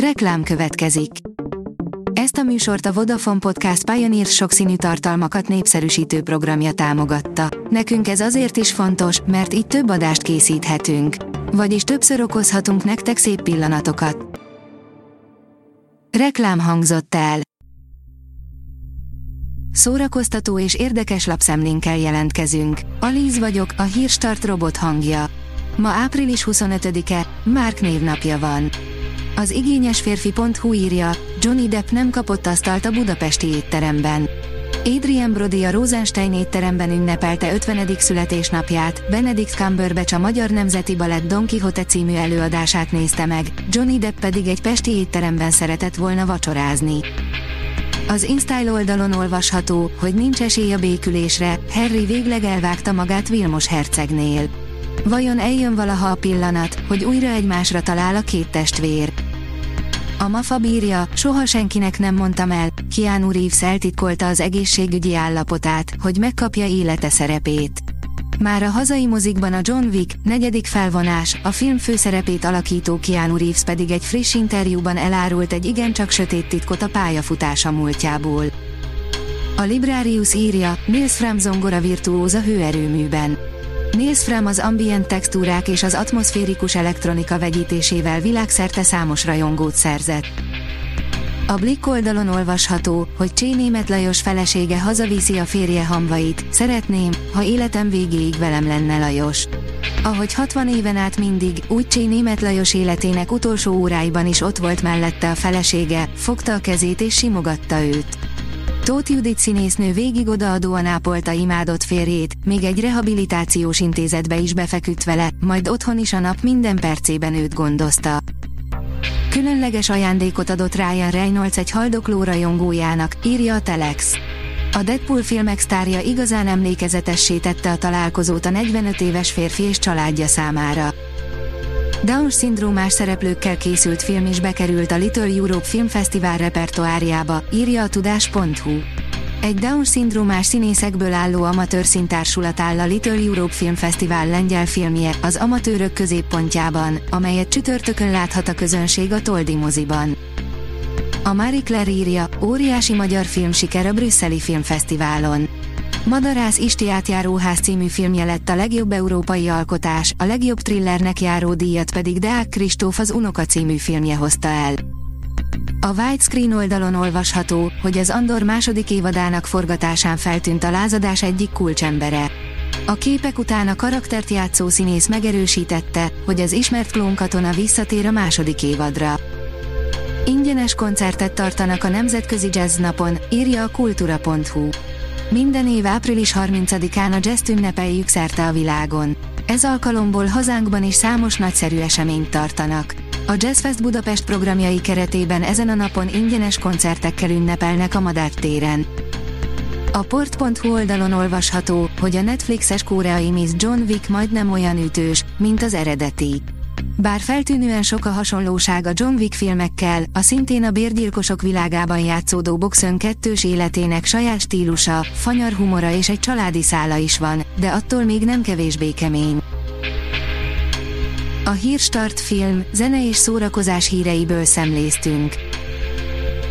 Reklám következik. Ezt a műsort a Vodafone Podcast Pioneer sokszínű tartalmakat népszerűsítő programja támogatta. Nekünk ez azért is fontos, mert így több adást készíthetünk. Vagyis többször okozhatunk nektek szép pillanatokat. Reklám hangzott el. Szórakoztató és érdekes lapszemlénkkel jelentkezünk. Alíz vagyok, a hírstart robot hangja. Ma április 25-e, Márk névnapja van. Az igényes férfi.hu írja, Johnny Depp nem kapott asztalt a budapesti étteremben. Adrian Brody a Rosenstein étteremben ünnepelte 50. születésnapját, Benedict Cumberbatch a Magyar Nemzeti Balett Don Quixote című előadását nézte meg, Johnny Depp pedig egy pesti étteremben szeretett volna vacsorázni. Az InStyle oldalon olvasható, hogy nincs esély a békülésre, Harry végleg elvágta magát Vilmos hercegnél. Vajon eljön valaha a pillanat, hogy újra egymásra talál a két testvér? A MAFA bírja, soha senkinek nem mondtam el, Keanu Reeves eltitkolta az egészségügyi állapotát, hogy megkapja élete szerepét. Már a hazai mozikban a John Wick, negyedik felvonás, a film főszerepét alakító Keanu Reeves pedig egy friss interjúban elárult egy igencsak sötét titkot a pályafutása múltjából. A Librarius írja, Nils Fram zongora virtuóz a hőerőműben. Nils Fram az ambient textúrák és az atmoszférikus elektronika vegyítésével világszerte számos rajongót szerzett. A Blick oldalon olvasható, hogy Csé Német Lajos felesége hazaviszi a férje hamvait, szeretném, ha életem végéig velem lenne Lajos. Ahogy 60 éven át mindig, úgy Csé Német Lajos életének utolsó óráiban is ott volt mellette a felesége, fogta a kezét és simogatta őt. Tóth Judit színésznő végig odaadóan ápolta imádott férjét, még egy rehabilitációs intézetbe is befeküdt vele, majd otthon is a nap minden percében őt gondozta. Különleges ajándékot adott Ryan Reynolds egy haldokló rajongójának, írja a Telex. A Deadpool filmek sztárja igazán emlékezetessé tette a találkozót a 45 éves férfi és családja számára. Down-szindrómás szereplőkkel készült film is bekerült a Little Europe Film Festival repertoárjába, írja a tudás.hu. Egy Down-szindrómás színészekből álló amatőr szintársulat áll a Little Europe Film Festival lengyel filmje, az amatőrök középpontjában, amelyet csütörtökön láthat a közönség a Toldi moziban. A Marie Claire írja, óriási magyar film siker a brüsszeli filmfesztiválon. Madarász Isti átjáróház című filmje lett a legjobb európai alkotás, a legjobb thrillernek járó díjat pedig Deák Kristóf az Unoka című filmje hozta el. A Widescreen oldalon olvasható, hogy az Andor második évadának forgatásán feltűnt a lázadás egyik kulcsembere. A képek után a karaktert játszó színész megerősítette, hogy az ismert klónkatona visszatér a második évadra. Ingyenes koncertet tartanak a Nemzetközi Jazz Napon, írja a kultura.hu. Minden év április 30-án a jazz ünnepeljük szerte a világon. Ez alkalomból hazánkban is számos nagyszerű eseményt tartanak. A Jazzfest Budapest programjai keretében ezen a napon ingyenes koncertekkel ünnepelnek a Madár téren. A port.hu oldalon olvasható, hogy a Netflixes koreai Miss John Wick majdnem olyan ütős, mint az eredeti. Bár feltűnően sok a hasonlóság a John Wick filmekkel, a szintén a bérgyilkosok világában játszódó boxön kettős életének saját stílusa, fanyar humora és egy családi szála is van, de attól még nem kevésbé kemény. A Hírstart film, zene és szórakozás híreiből szemléztünk.